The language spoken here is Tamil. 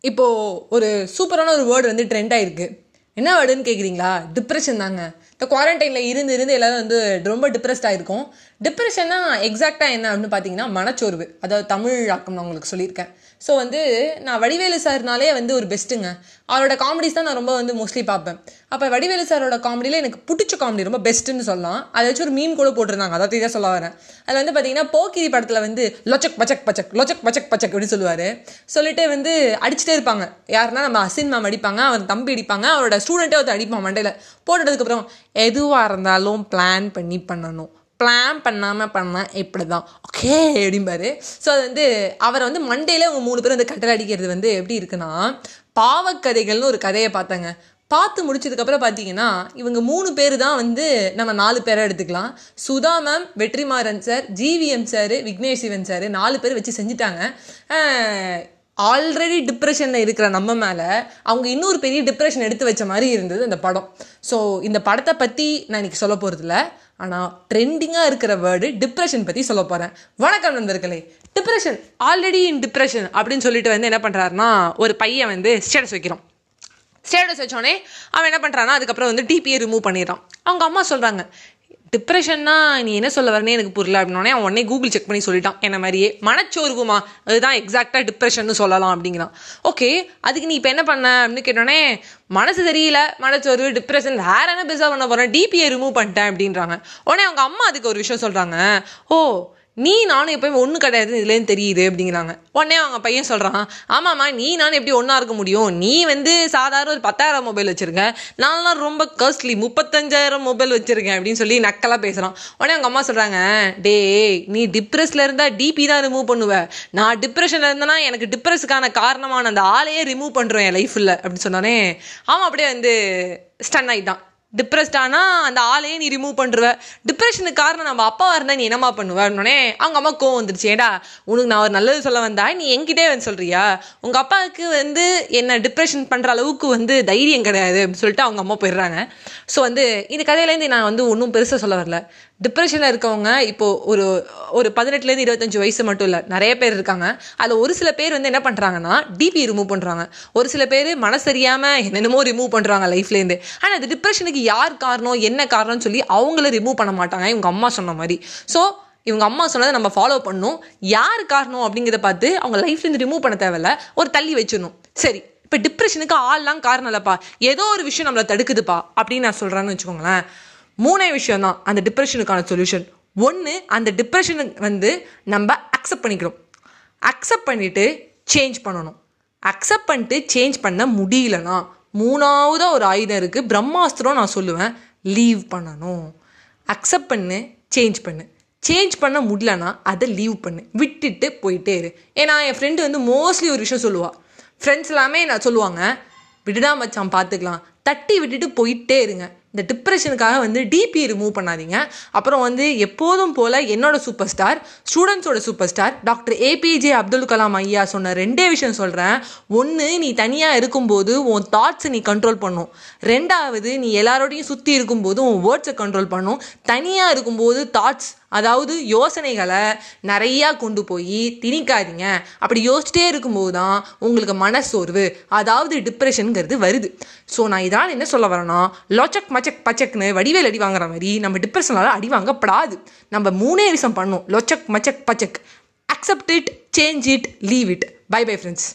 இப்போது ஒரு சூப்பரான ஒரு வேர்டு வந்து ட்ரெண்ட் ஆகிருக்கு என்ன வேர்டுன்னு கேட்குறீங்களா டிப்ரெஷன் தாங்க. இந்த குவாரண்டைனில் இருந்து இருந்து எல்லாரும் வந்து ரொம்ப டிப்ரெஸ்டாக இருக்கும் டிப்ரெஷன்னா எக்ஸாக்டாக என்ன அப்படின்னு பார்த்தீங்கன்னா மனச்சோர்வு. அதாவது தமிழ் ஆக்கம் நான் உங்களுக்கு சொல்லியிருக்கேன். ஸோ வந்து நான் வடிவேலு சார்னாலே வந்து ஒரு பெஸ்ட்டுங்க அவரோட காமெடிஸ் தான் நான் ரொம்ப வந்து மோஸ்ட்லி பார்ப்பேன். அப்போ வடிவேலு சாரோட காமெடியில் எனக்கு பிடிச்ச காமெடி ரொம்ப பெஸ்ட்டுன்னு சொல்லலாம். அதை வச்சு ஒரு மீன் கூட போட்டிருந்தாங்க. அதாவது இதை சொல்ல வரேன். அதில் வந்து பார்த்தீங்கன்னா போக்கிரி படத்தில் வந்து லொச்சக் பச்சக் பச்சக் லொச்சக் பச்சக் பச்சக் அப்படின்னு சொல்லுவார். சொல்லிட்டு வந்து அடிச்சுட்டே இருப்பாங்க. யாருன்னா நம்ம அசின் மேம் அடிப்பாங்க அவர் தம்பி அடிப்பாங்க அவரோட ஸ்டூடெண்ட்டே ஒருத்தர் அடிப்பான் மண்டையில். போட்டதுக்கப்புறம் எதுவாக இருந்தாலும் பிளான் பண்ணி பண்ணணும். பிளான் பண்ணாமல் பண்ணால் இப்படி தான் ஓகே அப்படிம்பாரு ஸோ அது வந்து அவரை வந்து மண்டேல அவங்க மூணு பேரும் வந்து கட்டளை அடிக்கிறது வந்து எப்படி இருக்குன்னா பாவக்கதைகள்னு ஒரு கதையை பார்த்தேங்க. பார்த்து முடிச்சதுக்கப்புறம் பார்த்தீங்கன்னா இவங்க மூணு பேர் தான் வந்து நம்ம நாலு பேரை எடுத்துக்கலாம். Sudha ma'am Vetrimaaran sir GVM sir Vignesh Shivan sir நாலு பேர் வச்சு செஞ்சுட்டாங்க. ஆல்ரெடி டிப்ரெஷனில் இருக்கிற நம்ம மேலே அவங்க இன்னொரு பெரிய டிப்ரெஷன் எடுத்து வச்ச மாதிரி இருந்தது அந்த படம். ஸோ இந்த படத்தை பற்றி நான் இன்னைக்கு சொல்ல போகிறதில்ல ஆனால் ட்ரெண்டிங்காக இருக்கிற வேர்டு டிப்ரெஷன் பற்றி சொல்ல போகிறேன் வணக்கம் நண்பர்களே. டிப்ரெஷன் ஆல்ரெடி இன் டிப்ரெஷன் அப்படின்னு சொல்லிட்டு வந்து என்ன பண்ணுறாருன்னா ஒரு பையன் வந்து ஸ்டேட்டஸ் வைக்கிறோம். ஸ்டேட்டஸ் வச்சோடனே அவன் என்ன பண்ணுறான்னா அதுக்கப்புறம் வந்து டிபியை ரிமூவ் பண்ணிடுறான். அவங்க அம்மா சொல்கிறாங்க டிப்ரெஷன்னா நீ என்ன சொல்ல வரனே எனக்கு புரியல அப்படின்னே அவன் உடனே கூகுள் செக் பண்ணி சொல்லிட்டான். என்ன மாதிரியே? மனச்சோர்வுமா? அதுதான் எக்ஸாக்டாக டிப்ரெஷன் சொல்லலாம் அப்படிங்கிறான். ஓகே அதுக்கு நீ இப்போ என்ன பண்ண அப்படின்னு கேட்டோடனே மனசு தெரியல மனச்சோர்வு டிப்ரெஷன் வேற என்ன பெருசாக பண்ண போகிறேன் டிபியை ரிமூவ் பண்ணிட்டேன் அப்படின்றாங்க. உடனே அவங்க அம்மா அதுக்கு ஒரு விஷயம் சொல்கிறாங்க ஓ நீ நானும் எப்பயும் ஒன்று கிடையாது இதுலேருந்து தெரியுது அப்படிங்கிறாங்க. உடனே அவங்க பையன் சொல்கிறான் ஆமாம்மா நீ நானும் எப்படி ஒன்றா இருக்க முடியும்? நீ வந்து சாதாரண ஒரு பத்தாயிரம் மொபைல் வச்சுருக்க. நான்லாம் ரொம்ப காஸ்ட்லி முப்பத்தஞ்சாயிரம் மொபைல் வச்சுருக்கேன் அப்படின்னு சொல்லி நக்கலாக பேசுகிறான் உடனே அவங்க அம்மா சொல்கிறாங்க டே நீ டிப்ரெஸில் இருந்தால் டிபி தான் ரிமூவ் பண்ணுவேன் நான் டிப்ரெஷனில் இருந்தேன்னா எனக்கு டிப்ரெஸுக்கான காரணமான அந்த ஆளையே ரிமூவ் பண்ணுறேன் என் லைஃப்பில் அப்படின்னு சொன்னோடனே அவன் அப்படியே வந்து ஸ்டன் ஆகிட்டான் டிப்ரெஸ்டானா அந்த ஆளையே நீ ரிமூவ் பண்ணுருவ டிப்ரெஷனுக்கு காரணம் நம்ம அப்பாவாக இருந்தால் நீ என்னம்மா பண்ணுவ? அவங்க அம்மா கோவம் வந்துருச்சு. ஏடா உனக்கு நான் ஒரு நல்லது சொல்ல வந்தா நீ என்கிட்டே வந்து சொல்கிறியா உங்கள் அப்பாவுக்கு வந்து என்ன டிப்ரெஷன் பண்ணுற அளவுக்கு வந்து தைரியம் கிடையாது அப்படின்னு சொல்லிட்டு அவங்க அம்மா போயிடுறாங்க. ஸோ வந்து இந்த கதையிலேருந்து நான் வந்து ஒன்றும் பெருசாக சொல்ல வரல. டிப்ரெஷனில் இருக்கவங்க இப்போது ஒரு ஒரு பதினெட்டுலேருந்து இருபத்தஞ்சு வயசு மட்டும் இல்லை நிறைய பேர் இருக்காங்க. அதில் ஒரு சில பேர் வந்து என்ன பண்ணுறாங்கன்னா டிபி ரிமூவ் பண்ணுறாங்க ஒரு சில பேர் மனசரியாமல் என்னென்னமோ ரிமூவ் பண்ணுறாங்க லைஃப்லேருந்து ஆனால் அது டிப்ரெஷனுக்கு யார் காரணம்? என்ன காரணம்னு சொல்லி அவங்கள ரிமூவ் பண்ண மாட்டாங்க. இவங்க அம்மா சொன்ன மாதிரி. ஸோ இவங்க அம்மா சொன்னதை நம்ம ஃபாலோ பண்ணணும். யார் காரணம் அப்படிங்கிறத பார்த்து அவங்க லைஃப்லேருந்து ரிமூவ் பண்ண தேவையில்ல. ஒரு தள்ளி வச்சிடணும். சரி இப்போ டிப்ரெஷனுக்கு ஆள்லாம் காரணம் இல்லைப்பா. ஏதோ ஒரு விஷயம் நம்மளை தடுக்குதுப்பா அப்படின்னு நான் சொல்கிறேன்னு வச்சுக்கோங்களேன். மூணே விஷயம் தான். அந்த டிப்ரெஷனுக்கான சொல்யூஷன் ஒன்று அந்த டிப்ரெஷனுக்கு வந்து நம்ம அக்செப்ட் பண்ணிக்கணும் அக்செப்ட் பண்ணிவிட்டு சேஞ்ச் பண்ணணும். அக்செப்ட் பண்ணிட்டு சேஞ்ச் பண்ண முடியலனா மூணாவதாக ஒரு ஆயுதம் இருக்குது பிரம்மாஸ்திரம் நான் சொல்லுவேன். லீவ் பண்ணணும். அக்செப்ட் பண்ணு சேஞ்ச் பண்ணு. சேஞ்ச் பண்ண முடியலனா அதை லீவ் பண்ணு. விட்டுட்டு போயிட்டே இரு. ஏன்னா என் ஃப்ரெண்டு வந்து மோஸ்ட்லி ஒரு விஷயம் சொல்லுவாள் ஃப்ரெண்ட்ஸ் எல்லாமே நான் சொல்லுவாங்க? விட்டுடா மச்சான் பார்த்துக்கலாம் தட்டி விட்டுட்டு போயிட்டே இருங்க. இந்த டிப்ரெஷனுக்காக வந்து டிபி ரிமூவ் பண்ணாதீங்க. அப்புறம் வந்து எப்போதும் போல் என்னோட super star ஸ்டூடெண்ட்ஸோட super star doctor APJ Abdul Kalam ஐயா சொன்ன ரெண்டே விஷயம் சொல்கிறேன் ஒன்று நீ தனியாக இருக்கும்போது உன் தாட்ஸை நீ கண்ட்ரோல் பண்ணும். ரெண்டாவது நீ எல்லாரோடையும் சுற்றி இருக்கும்போது உன் வேர்ட்ஸை கண்ட்ரோல் பண்ணும். தனியாக இருக்கும்போது தாட்ஸ் அதாவது யோசனைகளை நிறையா கொண்டு போய் திணிக்காதீங்க. அப்படி யோசிச்சிட்டே இருக்கும்போது தான் உங்களுக்கு மனசோர்வு அதாவது டிப்ரெஷனுங்கிறது வருது. ஸோ நான் இதனால் என்ன சொல்ல வரேன்னா லொச்சக் மச்சக் பச்சக்னு வடிவேல் அடி வாங்குற மாதிரி நம்ம டிப்ரெஷனால் அடி வாங்கப்படாது. நம்ம மூணே விஷம் பண்ணோம் லொச்சக் மச்சக் பச்சக். Accept it change it leave it bye bye friends